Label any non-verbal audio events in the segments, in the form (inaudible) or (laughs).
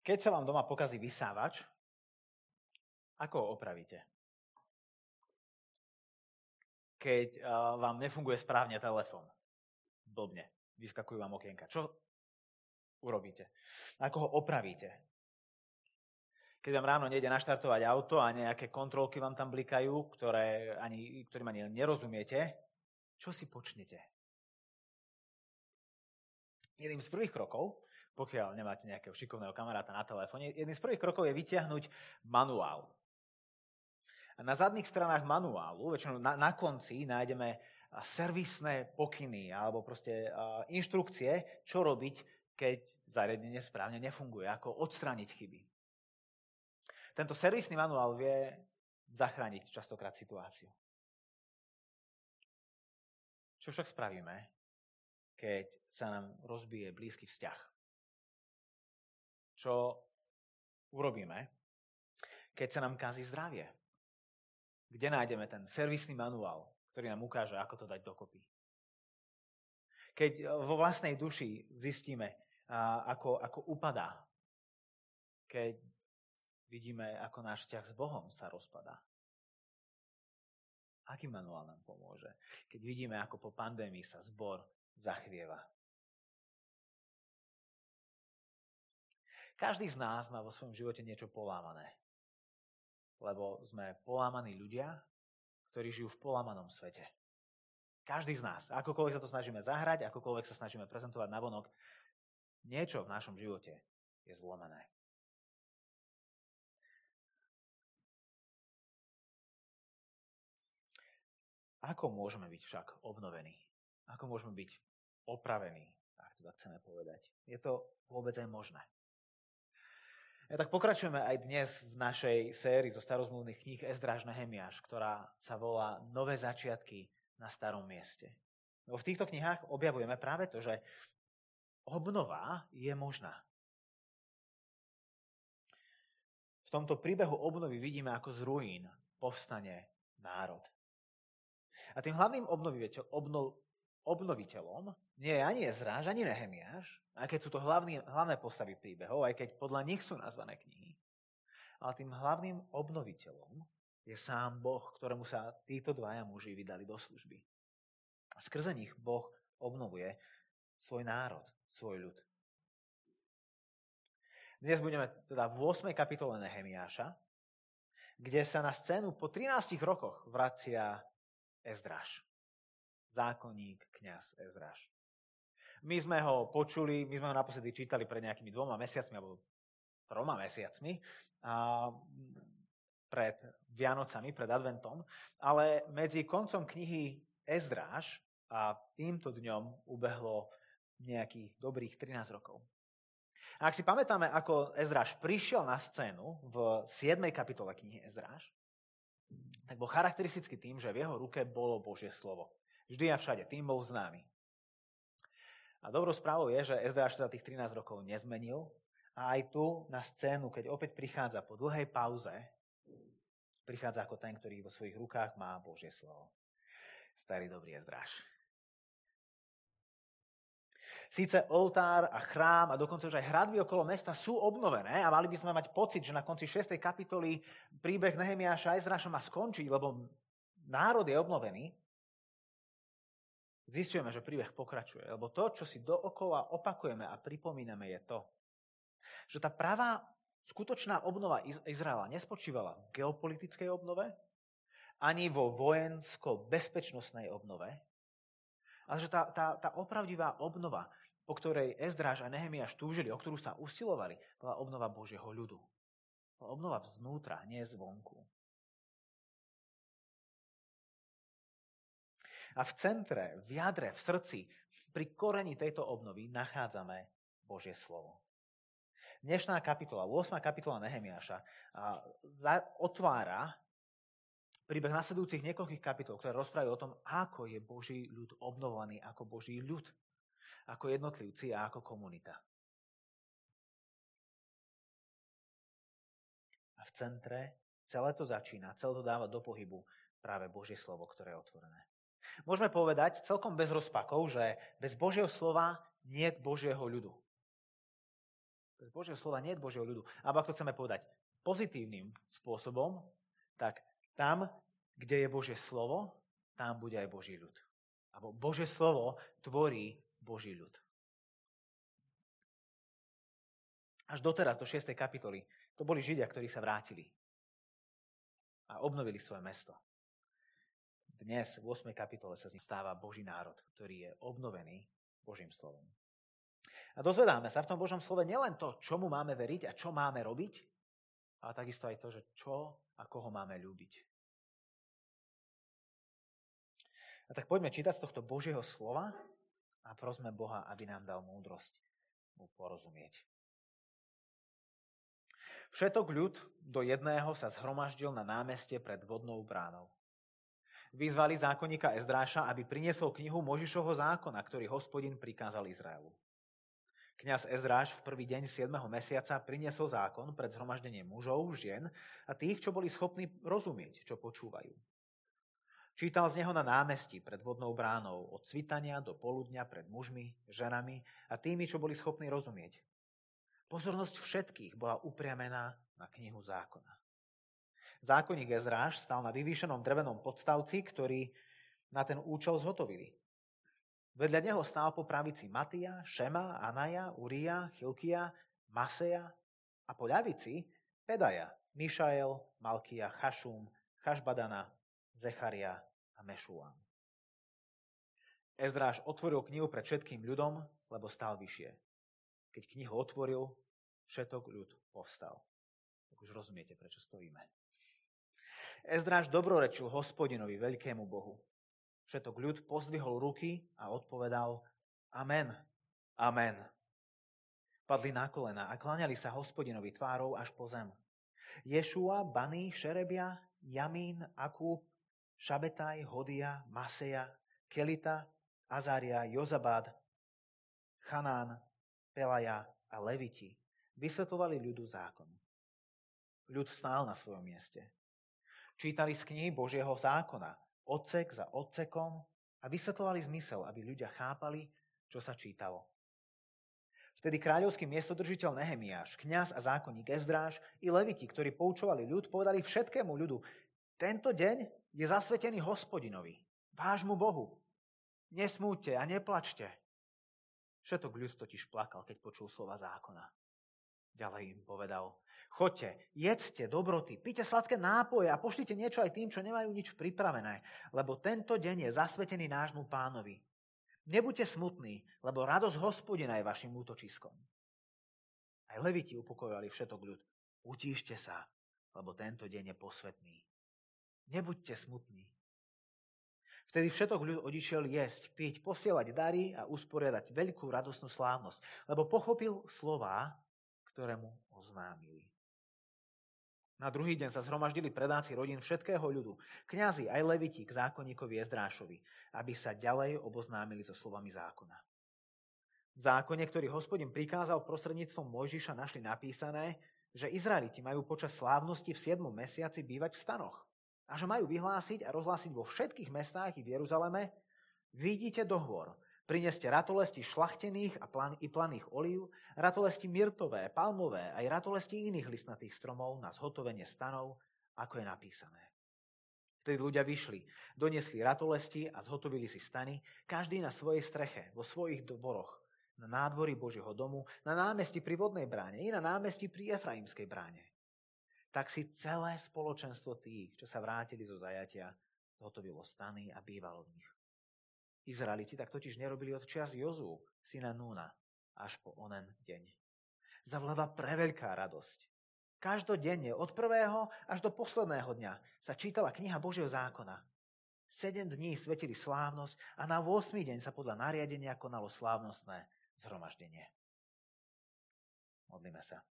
Keď sa vám doma pokazí vysávač, ako ho opravíte? Keď uh, vám nefunguje správne telefón. Blbne. Vyskakujú vám okienka. Čo urobíte? Ako ho opravíte? Keď vám ráno nejde naštartovať auto a nejaké kontrolky vám tam blikajú, ktoré ani, ktorým ani nerozumiete, čo si počnete? Jedným z prvých krokov pokiaľ nemáte nejakého šikovného kamaráta na telefóne, jedným z prvých krokov je vytiahnuť manuál. A na zadných stranách manuálu, väčšinou na, na konci, nájdeme servisné pokyny alebo proste inštrukcie, čo robiť, keď zariadenie správne nefunguje, ako odstrániť chyby. Tento servisný manuál vie zachrániť častokrát situáciu. Čo však spravíme, keď sa nám rozbije blízky vzťah? Čo urobíme, keď sa nám kazí zdravie. Kde nájdeme ten servisný manuál, ktorý nám ukáže, ako to dať dokopy. Keď vo vlastnej duši zistíme, ako, ako upadá. Keď vidíme, ako náš vzťah s Bohom sa rozpadá. Aký manuál nám pomôže? Keď vidíme, ako po pandémii sa zbor zachvieva. Každý z nás má vo svojom živote niečo polámané. Lebo sme polámaní ľudia, ktorí žijú v polámanom svete. Každý z nás. Akokoľvek sa to snažíme zahrať, akokoľvek sa snažíme prezentovať na vonok, niečo v našom živote je zlomené. Ako môžeme byť však obnovení? Ako môžeme byť opravení, ak to tak chceme povedať? Je to vôbec aj možné? Ja tak pokračujeme aj dnes v našej sérii zo starozmluvných kníh Ezdráž Nehemiáš, ktorá sa volá Nové začiatky na starom mieste. No v týchto knihách objavujeme práve to, že obnova je možná. V tomto príbehu obnovy vidíme, ako z ruín povstane národ. A tým hlavným obnoviteľom nie je ani Ezráž, ani Nehemiáš, aj keď sú to hlavný, hlavné postavy príbehov, aj keď podľa nich sú nazvané knihy, ale tým hlavným obnoviteľom je sám Boh, ktorému sa títo dvaja muži vydali do služby. A skrze nich Boh obnovuje svoj národ, svoj ľud. Dnes budeme teda v 8. kapitole Nehemiáša, kde sa na scénu po 13 rokoch vracia Ezdráš. Zákonník, kňaz Ezráš. My sme ho počuli, my sme ho naposledy čítali pred nejakými dvoma mesiacmi, alebo troma mesiacmi, a pred Vianocami, pred Adventom, ale medzi koncom knihy Ezdráž a týmto dňom ubehlo nejakých dobrých 13 rokov. A ak si pamätáme, ako Ezdráž prišiel na scénu v 7. kapitole knihy Ezdráž, tak bol charakteristický tým, že v jeho ruke bolo Božie slovo. Vždy a všade, tým bol známy. A dobrou správou je, že Ezdraž sa tých 13 rokov nezmenil a aj tu na scénu, keď opäť prichádza po dlhej pauze, prichádza ako ten, ktorý vo svojich rukách má Božie slovo. Starý dobrý Ezdraž. Síce oltár a chrám a dokonca už aj hradby okolo mesta sú obnovené a mali by sme mať pocit, že na konci 6. kapitoly príbeh Nehemiáša a Ezraša má skončiť, lebo národ je obnovený, zistujeme, že príbeh pokračuje. Lebo to, čo si dookola opakujeme a pripomíname, je to, že tá pravá skutočná obnova Izraela nespočívala v geopolitickej obnove, ani vo vojensko-bezpečnostnej obnove, ale že tá, tá, tá opravdivá obnova, po ktorej Ezdráž a Nehemiáš túžili, o ktorú sa usilovali, bola obnova Božieho ľudu. Bola obnova vznútra, nie zvonku. A v centre, v jadre, v srdci, pri koreni tejto obnovy nachádzame Božie slovo. Dnešná kapitola, 8. kapitola Nehemiáša, otvára príbeh nasledujúcich niekoľkých kapitol, ktoré rozprávajú o tom, ako je Boží ľud obnovovaný ako Boží ľud, ako jednotlivci a ako komunita. A v centre celé to začína, celé to dáva do pohybu práve Božie slovo, ktoré je otvorené. Môžeme povedať celkom bez rozpakov, že bez Božieho slova nie je Božieho ľudu. Bez Božieho slova nie je Božieho ľudu. Alebo ak to chceme povedať pozitívnym spôsobom, tak tam, kde je Božie slovo, tam bude aj Boží ľud. Alebo Božie slovo tvorí Boží ľud. Až doteraz, do 6. kapitoly, to boli Židia, ktorí sa vrátili a obnovili svoje mesto. Dnes v 8. kapitole sa z nich stáva Boží národ, ktorý je obnovený Božím slovom. A dozvedáme sa v tom Božom slove nielen to, čomu máme veriť a čo máme robiť, ale takisto aj to, že čo a koho máme ľúbiť. A tak poďme čítať z tohto Božieho slova a prosme Boha, aby nám dal múdrosť mu porozumieť. Všetok ľud do jedného sa zhromaždil na námestie pred vodnou bránou. Vyzvali zákonníka Ezdráša, aby priniesol knihu Možišovho zákona, ktorý hospodin prikázal Izraelu. Kňaz Ezráš v prvý deň 7. mesiaca priniesol zákon pred zhromaždením mužov, žien a tých, čo boli schopní rozumieť, čo počúvajú. Čítal z neho na námestí pred vodnou bránou od svitania do poludňa pred mužmi, ženami a tými, čo boli schopní rozumieť. Pozornosť všetkých bola upriamená na knihu zákona. Zákonník Ezráš stal na vyvýšenom drevenom podstavci, ktorý na ten účel zhotovili. Vedľa neho stál po pravici Matia, Šema, Anaja, Uria, Chilkia, Maseja a po ľavici Pedaja, Mišael, Malkia, Chašum, Chašbadana, Zecharia a Mešuám. Ezráš otvoril knihu pred všetkým ľudom, lebo stál vyššie. Keď knihu otvoril, všetok ľud povstal. Tak už rozumiete, prečo stojíme. Ezdráž dobrorečil hospodinovi, veľkému Bohu. Všetok ľud pozdvihol ruky a odpovedal Amen, Amen. Padli na kolena a kláňali sa hospodinovi tvárou až po zem. Ješua, Bany, Šerebia, Jamín, Akub, Šabetaj, Hodia, Maseja, Kelita, Azaria, Jozabad, Chanán, Pelaja a Leviti vysvetovali ľudu zákon. Ľud stál na svojom mieste. Čítali z knihy Božieho zákona, odsek za odsekom a vysvetlovali zmysel, aby ľudia chápali, čo sa čítalo. Vtedy kráľovský miestodržiteľ Nehemiáš, kňaz a zákonník Ezdráž i leviti, ktorí poučovali ľud, povedali všetkému ľudu, tento deň je zasvetený hospodinovi, vášmu Bohu. Nesmúďte a neplačte. Všetok ľud totiž plakal, keď počul slova zákona. Ďalej im povedal, chodte, jedzte dobroty, pite sladké nápoje a pošlite niečo aj tým, čo nemajú nič pripravené, lebo tento deň je zasvetený nášmu pánovi. Nebuďte smutní, lebo radosť hospodina je vašim útočiskom. Aj leviti upokojovali všetok ľud. Utíšte sa, lebo tento deň je posvetný. Nebuďte smutní. Vtedy všetok ľud odišiel jesť, piť, posielať dary a usporiadať veľkú radosnú slávnosť, lebo pochopil slova, ktoré mu oznámili. Na druhý deň sa zhromaždili predáci rodín všetkého ľudu, kňazi aj leviti k zákonníkovi Ezdrášovi, aby sa ďalej oboznámili so slovami zákona. V zákone, ktorý hospodin prikázal prostredníctvom Mojžiša, našli napísané, že Izraeliti majú počas slávnosti v 7. mesiaci bývať v stanoch a že majú vyhlásiť a rozhlásiť vo všetkých mestách i v Jeruzaleme vidíte dohovor, Prineste ratolesti šlachtených a plan, i planých olív, ratolesti myrtové, palmové aj ratolesti iných listnatých stromov na zhotovenie stanov, ako je napísané. Vtedy ľudia vyšli, doniesli ratolesti a zhotovili si stany, každý na svojej streche, vo svojich dvoroch, na nádvorí Božieho domu, na námestí pri vodnej bráne i na námestí pri Efraimskej bráne. Tak si celé spoločenstvo tých, čo sa vrátili zo zajatia, zhotovilo stany a bývalo v nich. Izraeliti tak totiž nerobili od čas Jozu, syna Núna, až po onen deň. Zavládla preveľká radosť. Každodenne od prvého až do posledného dňa sa čítala kniha Božieho zákona. Sedem dní svetili slávnosť a na 8. deň sa podľa nariadenia konalo slávnostné zhromaždenie. Modlíme sa.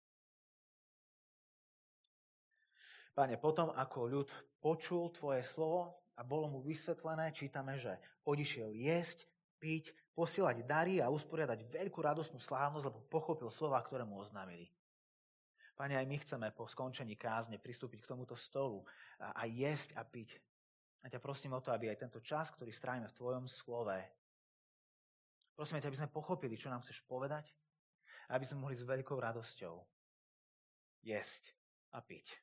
Pane, potom ako ľud počul Tvoje slovo, a bolo mu vysvetlené, čítame, že odišiel jesť, piť, posielať dary a usporiadať veľkú radostnú slávnosť, lebo pochopil slova, ktoré mu oznámili. Pane, aj my chceme po skončení kázne pristúpiť k tomuto stolu a, a jesť a piť. A ťa prosím o to, aby aj tento čas, ktorý strávime v Tvojom slove, prosím ťa, aby sme pochopili, čo nám chceš povedať aby sme mohli s veľkou radosťou jesť a piť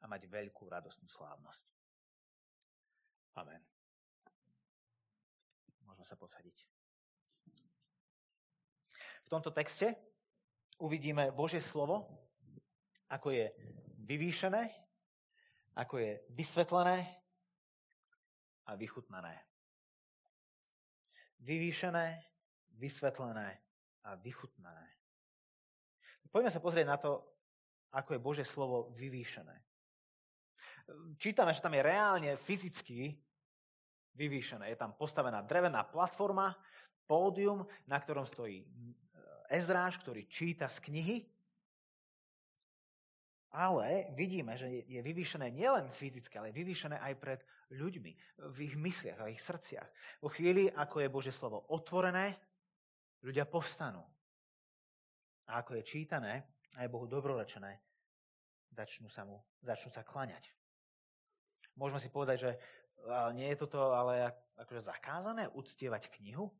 a mať veľkú radostnú slávnosť. Amen. Môžeme sa posadiť. V tomto texte uvidíme Božie slovo, ako je vyvýšené, ako je vysvetlené a vychutnané. Vyvýšené, vysvetlené a vychutnané. Poďme sa pozrieť na to, ako je Božie slovo vyvýšené. Čítame, že tam je reálne fyzicky vyvýšené. Je tam postavená drevená platforma, pódium, na ktorom stojí Ezráš, ktorý číta z knihy. Ale vidíme, že je vyvýšené nielen fyzicky, ale je vyvýšené aj pred ľuďmi, v ich mysliach a ich srdciach. Vo chvíli, ako je Bože slovo otvorené, ľudia povstanú. A ako je čítané, a je Bohu dobrorečené, začnú sa mu, začnú sa klaňať. Môžeme si povedať, že nie je toto ale akože zakázané uctievať knihu?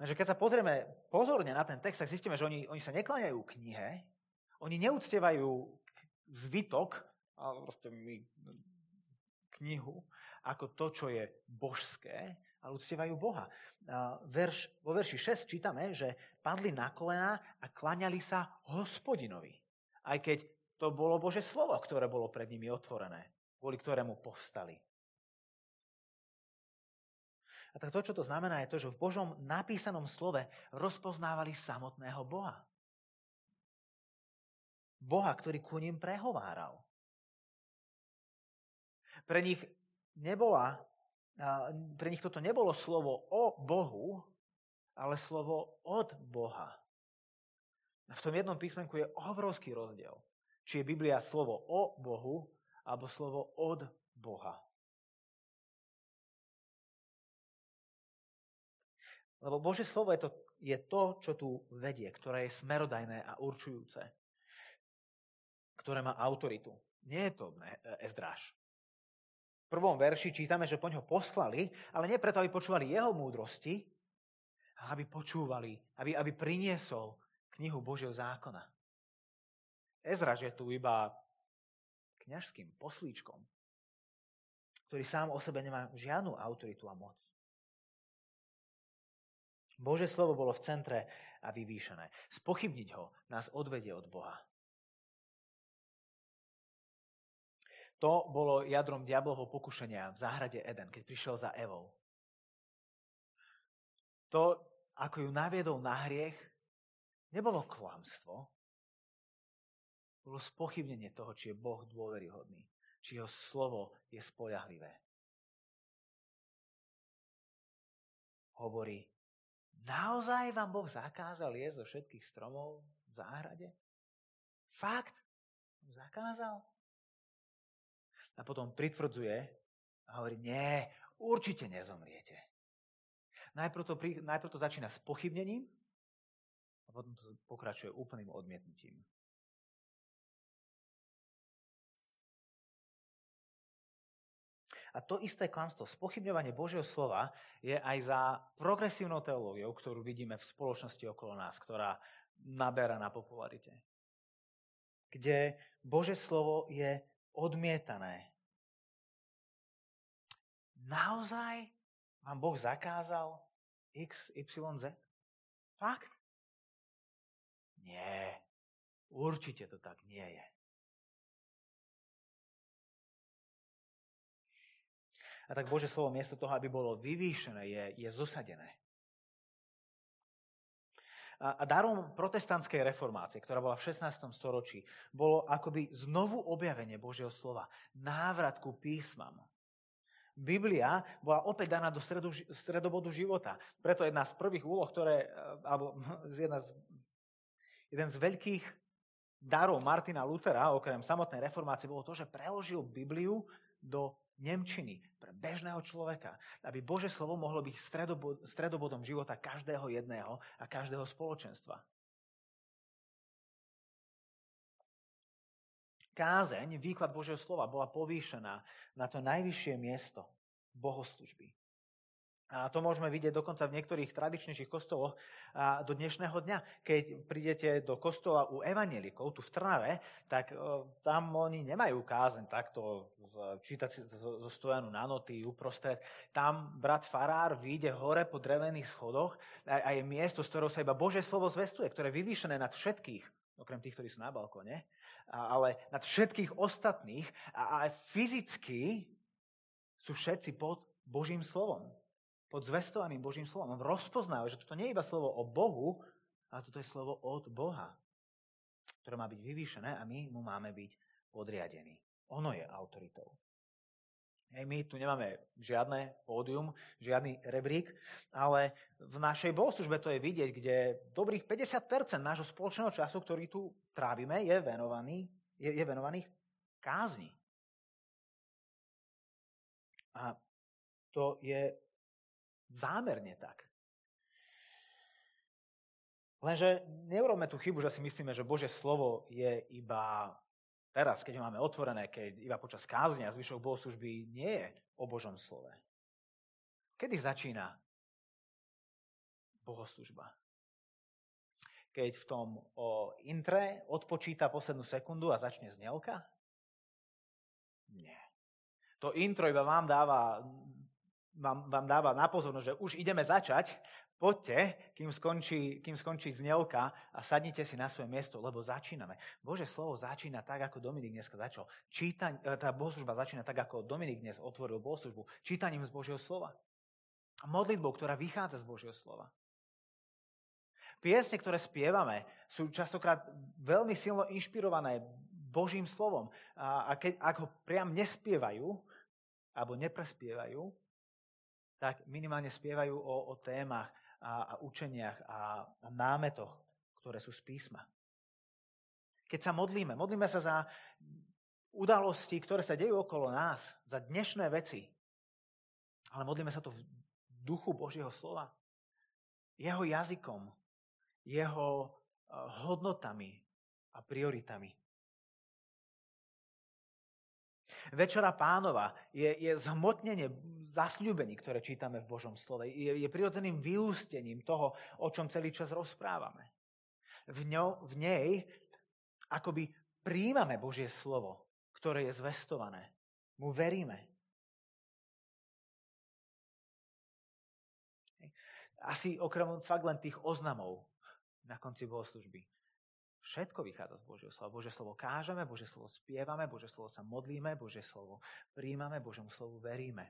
Takže keď sa pozrieme pozorne na ten text, tak zistíme, že oni, oni sa nekláňajú knihe, oni neúctievajú zvytok, ale proste my, knihu, ako to, čo je božské, ale uctievajú Boha. Verš, vo verši 6 čítame, že padli na kolena a klaňali sa hospodinovi. Aj keď to bolo Bože slovo, ktoré bolo pred nimi otvorené, kvôli ktorému povstali. A tak to, čo to znamená, je to, že v Božom napísanom slove rozpoznávali samotného Boha. Boha, ktorý ku ním prehováral. Pre nich, nebola, pre nich toto nebolo slovo o Bohu, ale slovo od Boha. A v tom jednom písmenku je obrovský rozdiel. Či je Biblia slovo o Bohu, alebo slovo od Boha. Lebo Bože slovo je to, je to, čo tu vedie, ktoré je smerodajné a určujúce. Ktoré má autoritu. Nie je to Ezdráž. V prvom verši čítame, že po ňo poslali, ale nie preto, aby počúvali jeho múdrosti, ale aby počúvali, aby, aby priniesol knihu Božieho zákona. Ezraž je tu iba kňažským poslíčkom, ktorý sám o sebe nemá žiadnu autoritu a moc. Bože slovo bolo v centre a vyvýšené. Spochybniť ho nás odvedie od Boha. To bolo jadrom diablovho pokušenia v záhrade Eden, keď prišiel za Evou. To, ako ju naviedol na hriech, nebolo klamstvo, bolo spochybnenie toho, či je Boh dôveryhodný, či jeho slovo je spojahlivé. Hovorí, Naozaj vám Boh zakázal jesť zo všetkých stromov v záhrade? Fakt? Zakázal? A potom pritvrdzuje a hovorí, nie, určite nezomriete. Najprv to, najprv to začína s pochybnením a potom to pokračuje úplným odmietnutím. A to isté klamstvo, spochybňovanie Božieho slova je aj za progresívnou teológiou, ktorú vidíme v spoločnosti okolo nás, ktorá naberá na popularite. Kde Bože slovo je odmietané. Naozaj vám Boh zakázal X, Y, Z? Fakt? Nie. Určite to tak nie je. A tak Bože slovo miesto toho, aby bolo vyvýšené, je, je zosadené. A, a darom protestantskej reformácie, ktorá bola v 16. storočí, bolo akoby znovu objavenie Božieho slova. Návrat ku písmam. Biblia bola opäť daná do stredu, stredobodu života. Preto jedna z prvých úloh, ktoré, alebo (laughs) jedna z, jeden z veľkých darov Martina Lutera, okrem samotnej reformácie, bolo to, že preložil Bibliu do Nemčiny pre bežného človeka, aby Bože slovo mohlo byť stredobod, stredobodom života každého jedného a každého spoločenstva. Kázeň, výklad Božieho slova bola povýšená na to najvyššie miesto bohoslužby. A to môžeme vidieť dokonca v niektorých tradičnejších kostoloch a do dnešného dňa. Keď prídete do kostola u evanielikov, tu v Trnave, tak o, tam oni nemajú kázen takto čítať zo, stojanu na noty uprostred. Tam brat Farár vyjde hore po drevených schodoch a, je miesto, z ktorého sa iba Božie slovo zvestuje, ktoré je vyvýšené nad všetkých, okrem tých, ktorí sú na balkóne, a, ale nad všetkých ostatných a fyzicky sú všetci pod Božím slovom pod zvestovaným Božím slovom. On rozpoznáva, že toto nie je iba slovo o Bohu, ale toto je slovo od Boha, ktoré má byť vyvýšené a my mu máme byť podriadení. Ono je autoritou. Hej, my tu nemáme žiadne pódium, žiadny rebrík, ale v našej bohoslužbe to je vidieť, kde dobrých 50% nášho spoločného času, ktorý tu trávime, je venovaný, je, je venovaných kázni. A to je Zámerne tak. Lenže neurobme tú chybu, že si myslíme, že Božie slovo je iba teraz, keď ho máme otvorené, keď iba počas káznia a zvyšok bohoslužby nie je o Božom slove. Kedy začína bohoslužba? Keď v tom o intre odpočíta poslednú sekundu a začne znelka? Nie. To intro iba vám dáva vám, vám dáva na pozornosť, že už ideme začať, poďte, kým skončí, kým skončí znelka a sadnite si na svoje miesto, lebo začíname. Bože slovo začína tak, ako Dominik dneska začal. Čítaň, e, tá bohoslužba začína tak, ako Dominik dnes otvoril bohoslužbu. Čítaním z Božieho slova. A modlitbou, ktorá vychádza z Božieho slova. Piesne, ktoré spievame, sú častokrát veľmi silno inšpirované Božím slovom. A, keď, ak ho priam nespievajú, alebo neprespievajú, tak minimálne spievajú o, o témach a, a učeniach a, a námetoch, ktoré sú z písma. Keď sa modlíme, modlíme sa za udalosti, ktoré sa dejú okolo nás, za dnešné veci, ale modlíme sa to v duchu Božieho slova, jeho jazykom, jeho eh, hodnotami a prioritami. Večera pánova je, je zhmotnenie zasľúbení, ktoré čítame v Božom slove. Je, je prirodzeným vyústením toho, o čom celý čas rozprávame. V, ňo, v nej akoby príjmame Božie slovo, ktoré je zvestované. Mu veríme. Asi okrem fakt len tých oznamov na konci bohoslužby Všetko vychádza z Božieho slova. Božie slovo kážeme, Božie slovo spievame, Božie slovo sa modlíme, Božie slovo príjmame, Božiemu slovu veríme.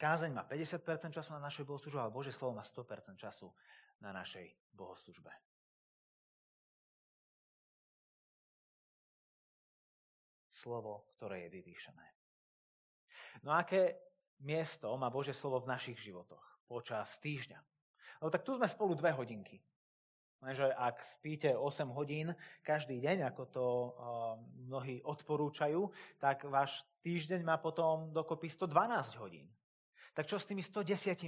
Kázeň má 50% času na našej bohoslužbe, ale Božie slovo má 100% času na našej bohoslužbe. Slovo, ktoré je vyvýšené. No aké miesto má Božie slovo v našich životoch počas týždňa? No tak tu sme spolu dve hodinky. Lenže ak spíte 8 hodín každý deň, ako to mnohí odporúčajú, tak váš týždeň má potom dokopy 112 hodín. Tak čo s tými 110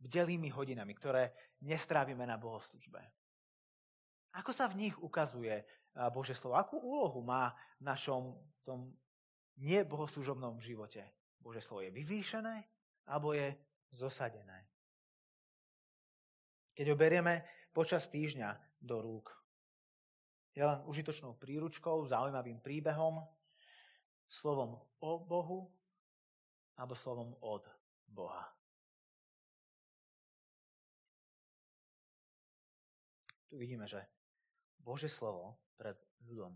bdelými hodinami, ktoré nestrávime na bohoslužbe? Ako sa v nich ukazuje Bože slovo? Akú úlohu má v našom tom nebohoslužobnom živote? Bože slovo je vyvýšené alebo je zosadené? Keď ho berieme počas týždňa do rúk. Je len užitočnou príručkou, zaujímavým príbehom, slovom o Bohu alebo slovom od Boha. Tu vidíme, že Bože slovo pred ľudom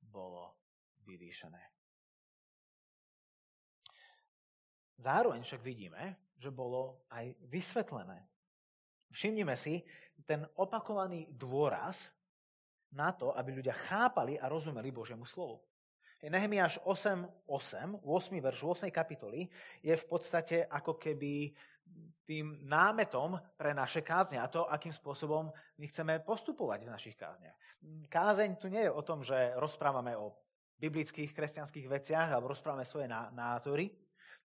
bolo vyvýšené. Zároveň však vidíme, že bolo aj vysvetlené. Všimnime si ten opakovaný dôraz na to, aby ľudia chápali a rozumeli Božiemu slovu. Nehemiáš 8, 8, 8 verš 8 kapitoly je v podstate ako keby tým námetom pre naše kázne a to, akým spôsobom my chceme postupovať v našich kázniach. Kázeň tu nie je o tom, že rozprávame o biblických, kresťanských veciach alebo rozprávame svoje názory,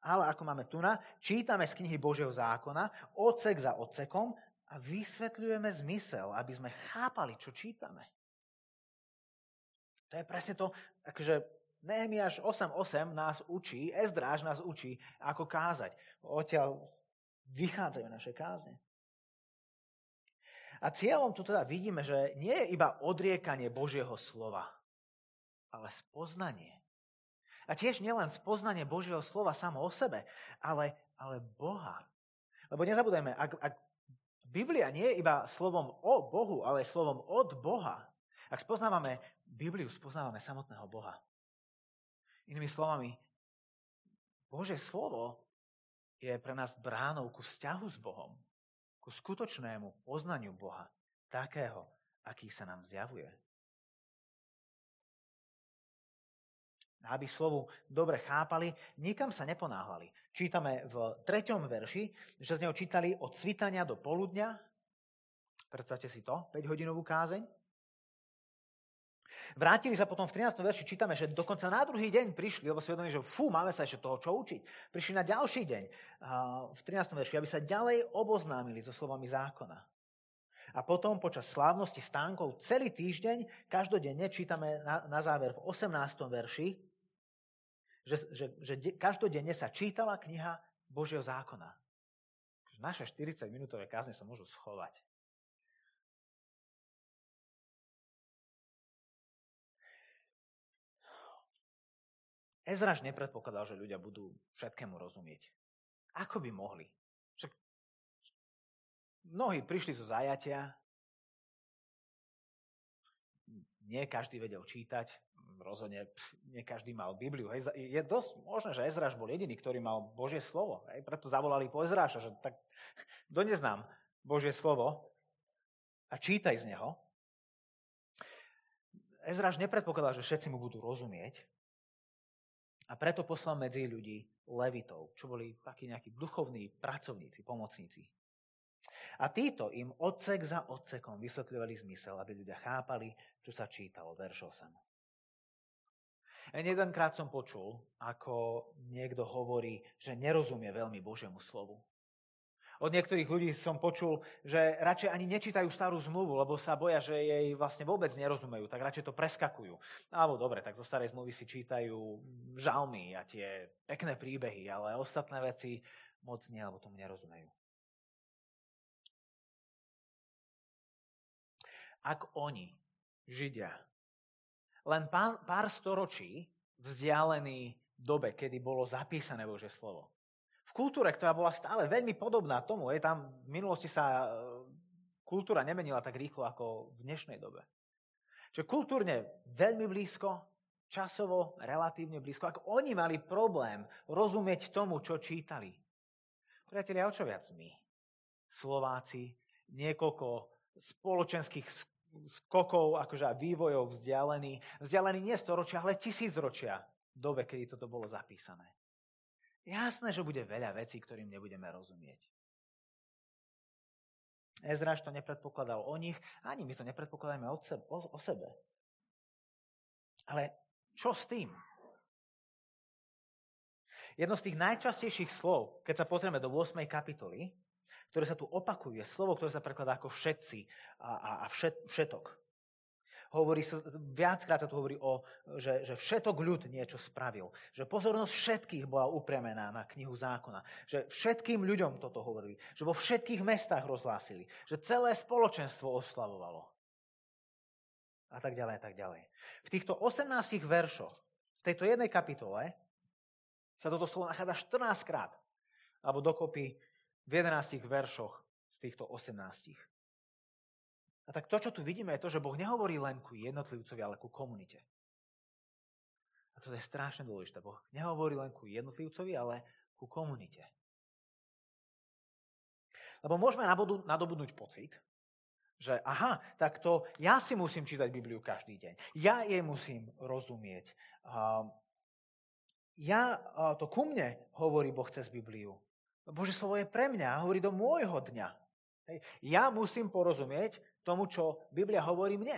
ale ako máme tu na, čítame z knihy Božieho zákona, odsek za odsekom a vysvetľujeme zmysel, aby sme chápali, čo čítame. To je presne to, akože Nehemiáš 8.8 nás učí, Ezdráž nás učí, ako kázať. Odtiaľ vychádzajú naše kázne. A cieľom tu teda vidíme, že nie je iba odriekanie Božieho slova, ale spoznanie. A tiež nielen spoznanie Božieho slova samo o sebe, ale, ale Boha. Lebo nezabudajme, ak, ak Biblia nie je iba slovom o Bohu, ale slovom od Boha, ak spoznávame Bibliu, spoznávame samotného Boha. Inými slovami, Božie slovo je pre nás bránou ku vzťahu s Bohom, ku skutočnému poznaniu Boha, takého, aký sa nám zjavuje. Aby slovu dobre chápali, nikam sa neponáhľali. Čítame v treťom verši, že z neho čítali od svitania do poludňa. Predstavte si to, 5-hodinovú kázeň. Vrátili sa potom v 13. verši, čítame, že dokonca na druhý deň prišli, lebo si vedomili, že fú, máme sa ešte toho čo učiť. Prišli na ďalší deň v 13. verši, aby sa ďalej oboznámili so slovami zákona. A potom počas slávnosti stánkov celý týždeň, každodenne čítame na, na záver v 18. verši, že, že, že de, každodenne sa čítala kniha Božieho zákona. Naše 40-minútové kázne sa môžu schovať. Ezraž nepredpokladal, že ľudia budú všetkému rozumieť. Ako by mohli? Však mnohí prišli zo zajatia, nie každý vedel čítať, rozhodne nie každý mal Bibliu. Hej. Je dosť možné, že Ezraž bol jediný, ktorý mal Božie slovo. Hej. Preto zavolali po Ezraša, že tak (laughs) dones Božie slovo a čítaj z neho. Ezraž nepredpokladal, že všetci mu budú rozumieť, a preto poslal medzi ľudí levitov, čo boli takí nejakí duchovní pracovníci, pomocníci. A títo im odsek za odsekom vysvetľovali zmysel, aby ľudia chápali, čo sa čítalo, verš 8. Jedenkrát som počul, ako niekto hovorí, že nerozumie veľmi Božiemu slovu. Od niektorých ľudí som počul, že radšej ani nečítajú starú zmluvu, lebo sa boja, že jej vlastne vôbec nerozumejú, tak radšej to preskakujú. Alebo dobre, tak zo starej zmluvy si čítajú žalmy a tie pekné príbehy, ale ostatné veci moc nie, lebo tomu nerozumejú. Ak oni, Židia, len pár, pár storočí vzdialený dobe, kedy bolo zapísané Bože slovo, kultúre, ktorá bola stále veľmi podobná tomu. Je tam v minulosti sa e, kultúra nemenila tak rýchlo ako v dnešnej dobe. Čiže kultúrne veľmi blízko, časovo relatívne blízko. Ak oni mali problém rozumieť tomu, čo čítali. Priatelia, o čo viac my? Slováci, niekoľko spoločenských skokov, akože vývojov vzdialený, vzdialený nie storočia, ale tisícročia dobe, kedy toto bolo zapísané. Jasné, že bude veľa vecí, ktorým nebudeme rozumieť. Ezraš to nepredpokladal o nich, ani my to nepredpokladáme o, sebe. Ale čo s tým? Jedno z tých najčastejších slov, keď sa pozrieme do 8. kapitoly, ktoré sa tu opakujú, je slovo, ktoré sa prekladá ako všetci a, a, a všet, všetok. Hovorí viackrát sa tu hovorí o, že, že všetok ľud niečo spravil. Že pozornosť všetkých bola upremená na knihu zákona. Že všetkým ľuďom toto hovorili. Že vo všetkých mestách rozhlásili. Že celé spoločenstvo oslavovalo. A tak ďalej, a tak ďalej. V týchto 18 veršoch, v tejto jednej kapitole, sa toto slovo nachádza 14 krát. Alebo dokopy v 11 veršoch z týchto 18. A tak to, čo tu vidíme, je to, že Boh nehovorí len ku jednotlivcovi, ale ku komunite. A to je strašne dôležité. Boh nehovorí len ku jednotlivcovi, ale ku komunite. Lebo môžeme nadobudnúť pocit, že aha, tak to ja si musím čítať Bibliu každý deň. Ja jej musím rozumieť. Ja, to ku mne hovorí Boh cez Bibliu. Bože slovo je pre mňa hovorí do môjho dňa. Hej. Ja musím porozumieť tomu, čo Biblia hovorí mne.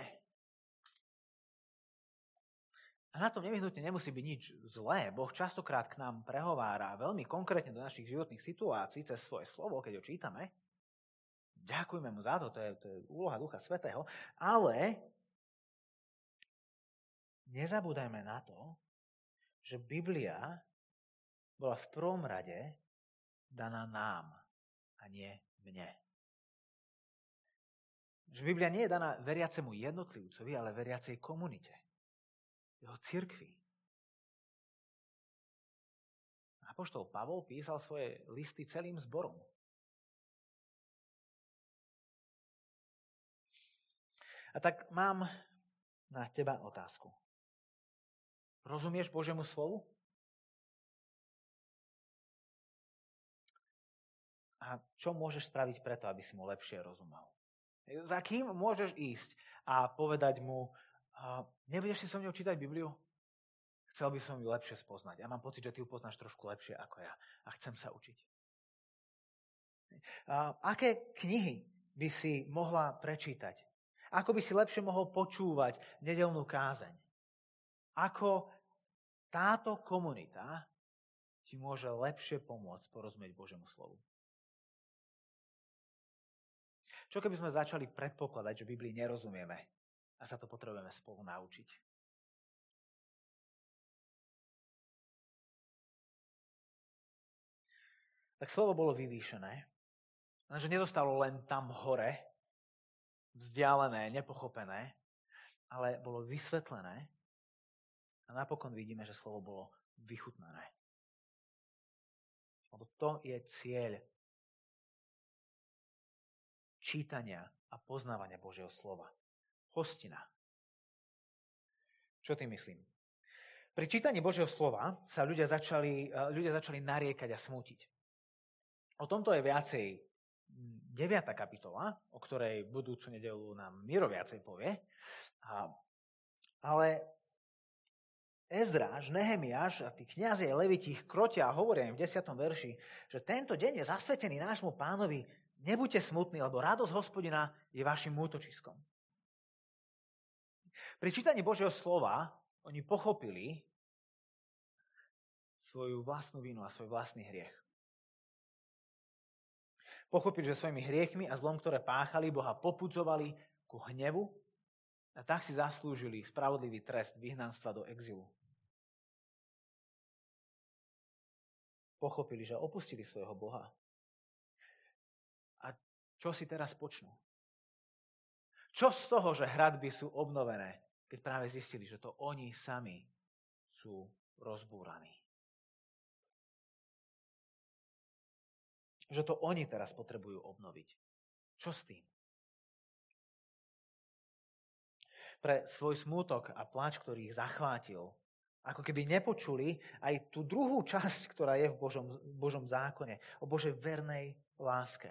A na tom nevyhnutne nemusí byť nič zlé. Boh častokrát k nám prehovára veľmi konkrétne do našich životných situácií cez svoje slovo, keď ho čítame. Ďakujeme mu za to, to je, to je úloha Ducha Svetého. Ale nezabúdajme na to, že Biblia bola v prvom rade daná nám a nie mne. Že Biblia nie je daná veriacemu jednotlivcovi, ale veriacej komunite. Jeho cirkvi. Apoštol Pavol písal svoje listy celým zborom. A tak mám na teba otázku. Rozumieš Božiemu slovu? A čo môžeš spraviť preto, aby si mu lepšie rozumel? Za kým môžeš ísť a povedať mu, nebudeš si so mnou čítať Bibliu? Chcel by som ju lepšie spoznať. Ja mám pocit, že ty ju poznáš trošku lepšie ako ja. A chcem sa učiť. A aké knihy by si mohla prečítať? Ako by si lepšie mohol počúvať nedelnú kázeň? Ako táto komunita ti môže lepšie pomôcť porozumieť Božiemu slovu? Čo keby sme začali predpokladať, že Biblii nerozumieme a sa to potrebujeme spolu naučiť? Tak slovo bolo vyvýšené, lenže nedostalo len tam hore, vzdialené, nepochopené, ale bolo vysvetlené a napokon vidíme, že slovo bolo vychutnané. Lebo to je cieľ čítania a poznávania Božieho slova. Hostina. Čo tým myslím? Pri čítaní Božieho slova sa ľudia začali, eh, ľudia začali nariekať a smútiť. O tomto je viacej 9. kapitola, o ktorej budúcu nedelu nám Miro viacej povie. A, ale Ezdráž, Nehemiáš a tí kniazy a ich krotia a hovoria im v 10. verši, že tento deň je zasvetený nášmu pánovi Nebuďte smutní, lebo radosť hospodina je vašim útočiskom. Pri čítaní Božieho slova oni pochopili svoju vlastnú vinu a svoj vlastný hriech. Pochopili, že svojimi hriechmi a zlom, ktoré páchali, Boha popudzovali ku hnevu a tak si zaslúžili spravodlivý trest vyhnanstva do exilu. Pochopili, že opustili svojho Boha čo si teraz počnú? Čo z toho, že hradby sú obnovené, keď práve zistili, že to oni sami sú rozbúraní? Že to oni teraz potrebujú obnoviť. Čo s tým? Pre svoj smútok a plač, ktorý ich zachvátil, ako keby nepočuli aj tú druhú časť, ktorá je v Božom, Božom zákone, o Božej vernej láske.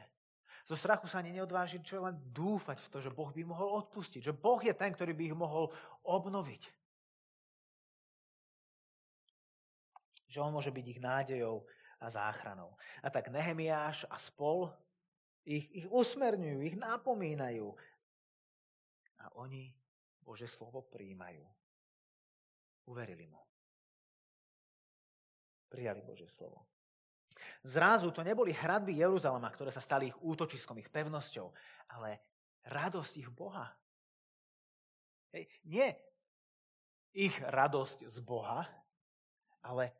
Zo strachu sa ani neodváži čo len dúfať v to, že Boh by mohol odpustiť. Že Boh je ten, ktorý by ich mohol obnoviť. Že on môže byť ich nádejou a záchranou. A tak Nehemiáš a spol ich, ich usmerňujú, ich napomínajú. A oni Bože slovo príjmajú. Uverili mu. Prijali Bože slovo. Zrazu to neboli hradby Jeruzalema, ktoré sa stali ich útočiskom, ich pevnosťou, ale radosť ich Boha. Hej, nie ich radosť z Boha, ale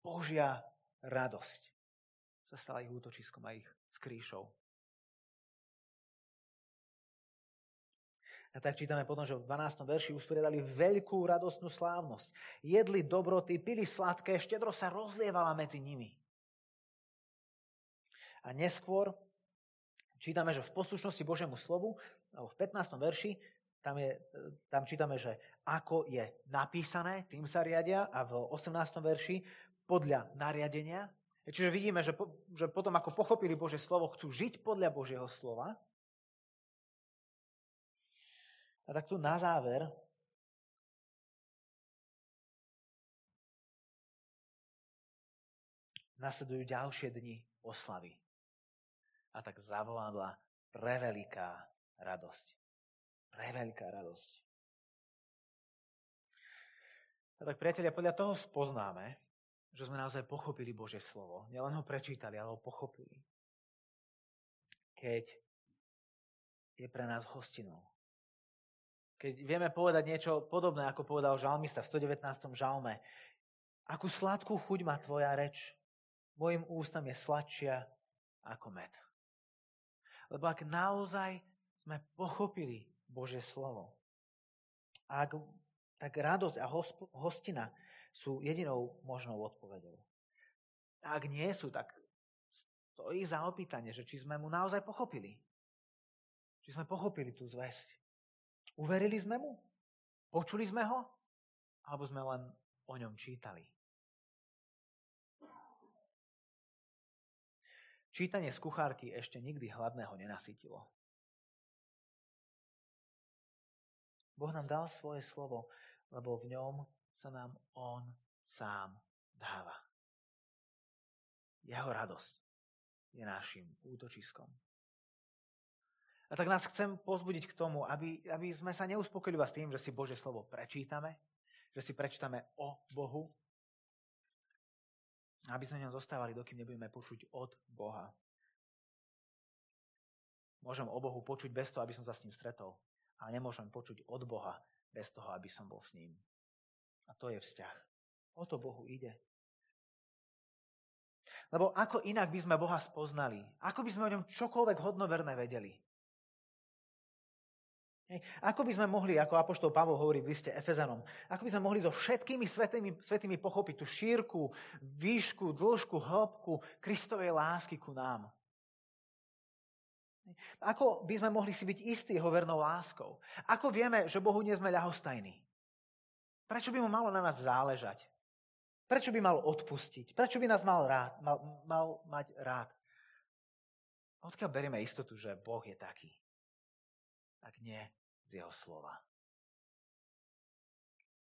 Božia radosť sa stala ich útočiskom a ich skrýšou. A tak čítame potom, že v 12. verši usporiadali veľkú radostnú slávnosť. Jedli dobroty, pili sladké, štedro sa rozlievala medzi nimi. A neskôr čítame, že v poslušnosti Božiemu slovu, alebo v 15. verši, tam, je, tam čítame, že ako je napísané, tým sa riadia a v 18. verši podľa nariadenia. Čiže vidíme, že, po, že potom ako pochopili Božie slovo, chcú žiť podľa Božieho slova. A tak tu na záver nasledujú ďalšie dni oslavy a tak zavolala preveliká radosť. Preveliká radosť. A tak, priatelia, podľa toho spoznáme, že sme naozaj pochopili Božie slovo. Nielen ho prečítali, ale ho pochopili. Keď je pre nás hostinou. Keď vieme povedať niečo podobné, ako povedal žalmista v 119. žalme. Akú sladkú chuť má tvoja reč. Mojim ústam je sladšia ako med. Lebo ak naozaj sme pochopili Božie slovo, ak, tak radosť a hostina sú jedinou možnou odpovedou. Ak nie sú, tak stojí za opýtanie, že či sme mu naozaj pochopili. Či sme pochopili tú zväzť. Uverili sme mu? Počuli sme ho? Alebo sme len o ňom čítali? Čítanie z kuchárky ešte nikdy hladného nenasytilo. Boh nám dal svoje slovo, lebo v ňom sa nám On sám dáva. Jeho radosť je našim útočiskom. A tak nás chcem pozbudiť k tomu, aby, aby sme sa neuspokojili s tým, že si Bože slovo prečítame, že si prečítame o Bohu, aby sme v ňom zostávali, dokým nebudeme počuť od Boha. Môžem o Bohu počuť bez toho, aby som sa s ním stretol, ale nemôžem počuť od Boha bez toho, aby som bol s ním. A to je vzťah. O to Bohu ide. Lebo ako inak by sme Boha spoznali? Ako by sme o ňom čokoľvek hodnoverné vedeli? Ako by sme mohli, ako Apoštol Pavol hovorí v liste Efezanom, ako by sme mohli so všetkými svetými, svetými pochopiť tú šírku, výšku, dĺžku, hĺbku Kristovej lásky ku nám? Ako by sme mohli si byť istí jeho vernou láskou? Ako vieme, že Bohu nie sme ľahostajní? Prečo by mu malo na nás záležať? Prečo by mal odpustiť? Prečo by nás mal, rád, mal, mal mať rád? Odkiaľ berieme istotu, že Boh je taký? Ak nie, z jeho slova.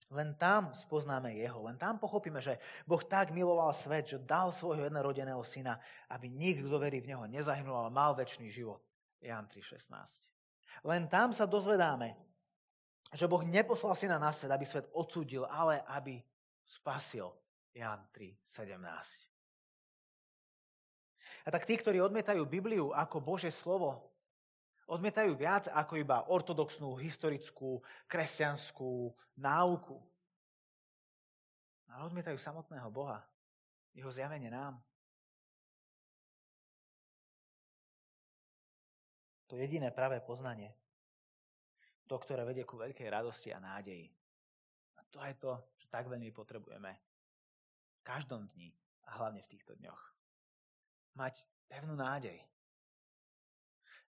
Len tam spoznáme jeho, len tam pochopíme, že Boh tak miloval svet, že dal svojho jednorodeného syna, aby nikto, kto verí v neho, nezahynul, ale mal väčší život. Jan 3.16. Len tam sa dozvedáme, že Boh neposlal syna na svet, aby svet odsúdil, ale aby spasil. Jan 3.17. A tak tí, ktorí odmietajú Bibliu ako Bože slovo, Odmietajú viac ako iba ortodoxnú, historickú, kresťanskú náuku. Ale odmietajú samotného Boha, jeho zjavenie nám. To jediné pravé poznanie. To, ktoré vedie ku veľkej radosti a nádeji. A to je to, čo tak veľmi potrebujeme v každom dni a hlavne v týchto dňoch. Mať pevnú nádej,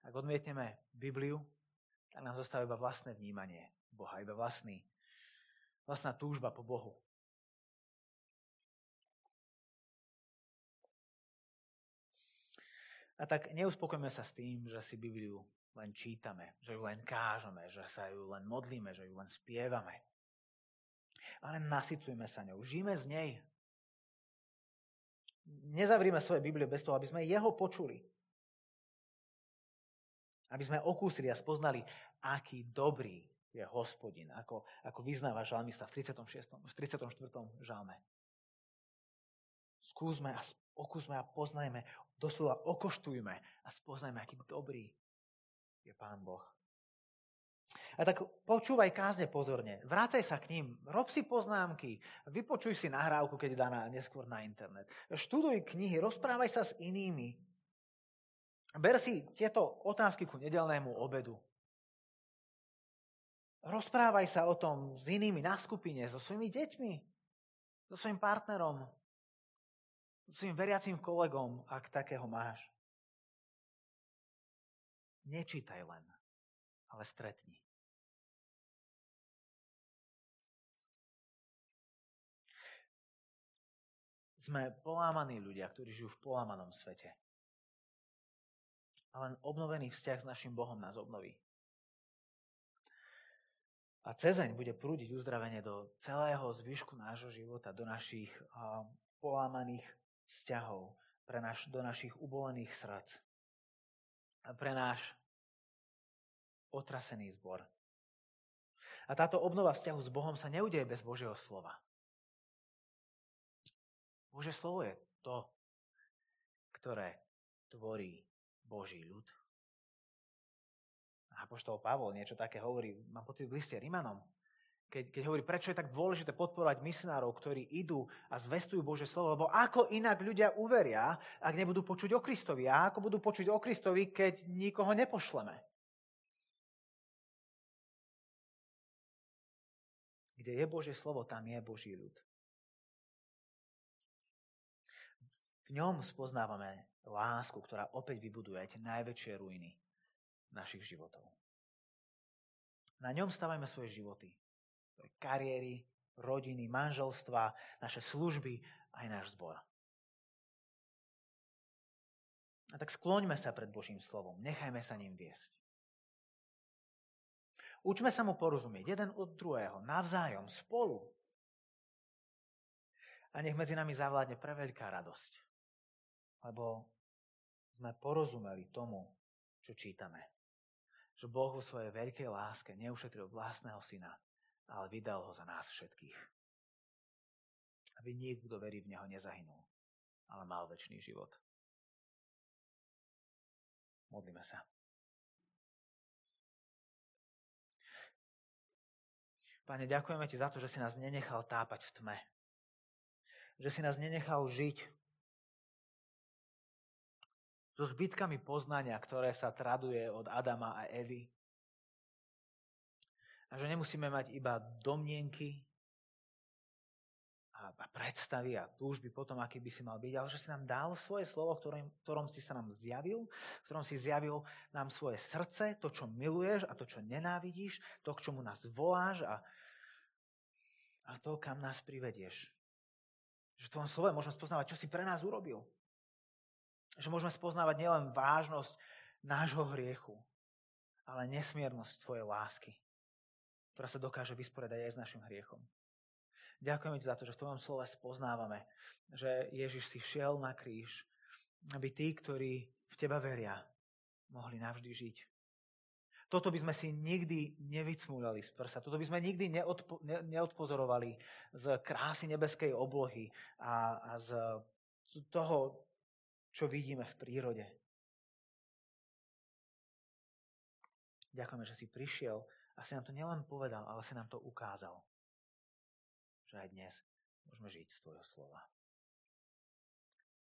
ak odmietneme Bibliu, tak nám zostáva iba vlastné vnímanie Boha, iba vlastný, vlastná túžba po Bohu. A tak neuspokojme sa s tým, že si Bibliu len čítame, že ju len kážeme, že sa ju len modlíme, že ju len spievame. Ale nasycujme sa ňou, žijeme z nej. Nezavrime svoje Biblie bez toho, aby sme jeho počuli. Aby sme okúsili a spoznali, aký dobrý je hospodin, ako, ako vyznáva žalmista v 36. v 34. žalme. Skúsme a okúsme a poznajme, doslova okoštujme a spoznajme, aký dobrý je Pán Boh. A tak počúvaj kázne pozorne, vrácaj sa k ním, rob si poznámky, vypočuj si nahrávku, keď dá na, neskôr na internet. Študuj knihy, rozprávaj sa s inými, Ber si tieto otázky ku nedelnému obedu. Rozprávaj sa o tom s inými na skupine, so svojimi deťmi, so svojim partnerom, so svojim veriacím kolegom, ak takého máš. Nečítaj len, ale stretni. Sme polámaní ľudia, ktorí žijú v polámanom svete a len obnovený vzťah s našim Bohom nás obnoví. A cezeň bude prúdiť uzdravenie do celého zvyšku nášho života, do našich uh, polámaných vzťahov, pre naš, do našich ubolených srdc, pre náš otrasený zbor. A táto obnova vzťahu s Bohom sa neudeje bez Božieho slova. Bože slovo je to, ktoré tvorí Boží ľud. A poštol Pavol niečo také hovorí, mám pocit v liste Rimanom, keď, keď hovorí, prečo je tak dôležité podporovať misionárov, ktorí idú a zvestujú Bože slovo, lebo ako inak ľudia uveria, ak nebudú počuť o Kristovi? A ako budú počuť o Kristovi, keď nikoho nepošleme? Kde je Bože slovo, tam je Boží ľud. V ňom spoznávame lásku, ktorá opäť vybuduje tie najväčšie ruiny našich životov. Na ňom stavajme svoje životy kariéry, rodiny, manželstva, naše služby, aj náš zbor. A tak skloňme sa pred Božím slovom, nechajme sa ním viesť. Učme sa mu porozumieť jeden od druhého, navzájom, spolu. A nech medzi nami zavládne preveľká radosť. Lebo sme porozumeli tomu, čo čítame. Že Boh vo svojej veľkej láske neušetril vlastného syna, ale vydal ho za nás všetkých. Aby nikto, kto verí v Neho, nezahynul, ale mal väčší život. Modlíme sa. Pane, ďakujeme Ti za to, že si nás nenechal tápať v tme. Že si nás nenechal žiť so zbytkami poznania, ktoré sa traduje od Adama a Evy. A že nemusíme mať iba domnienky a, predstavy a túžby potom, aký by si mal byť, ale že si nám dal svoje slovo, ktorým, ktorom si sa nám zjavil, ktorom si zjavil nám svoje srdce, to, čo miluješ a to, čo nenávidíš, to, k čomu nás voláš a, a to, kam nás privedieš. Že v tvojom slove môžeme spoznávať, čo si pre nás urobil. Že môžeme spoznávať nielen vážnosť nášho hriechu, ale nesmiernosť tvojej lásky ktorá sa dokáže vysporiadať aj s našim hriechom. Ďakujeme ti za to, že v tvojom slove spoznávame, že Ježiš si šiel na kríž, aby tí, ktorí v teba veria, mohli navždy žiť. Toto by sme si nikdy nevycmúľali z prsa. Toto by sme nikdy neodpo, ne, neodpozorovali z krásy nebeskej oblohy a, a z toho, čo vidíme v prírode. Ďakujeme, že si prišiel a si nám to nielen povedal, ale si nám to ukázal. Že aj dnes môžeme žiť z Tvojho slova.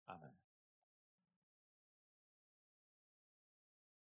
Amen.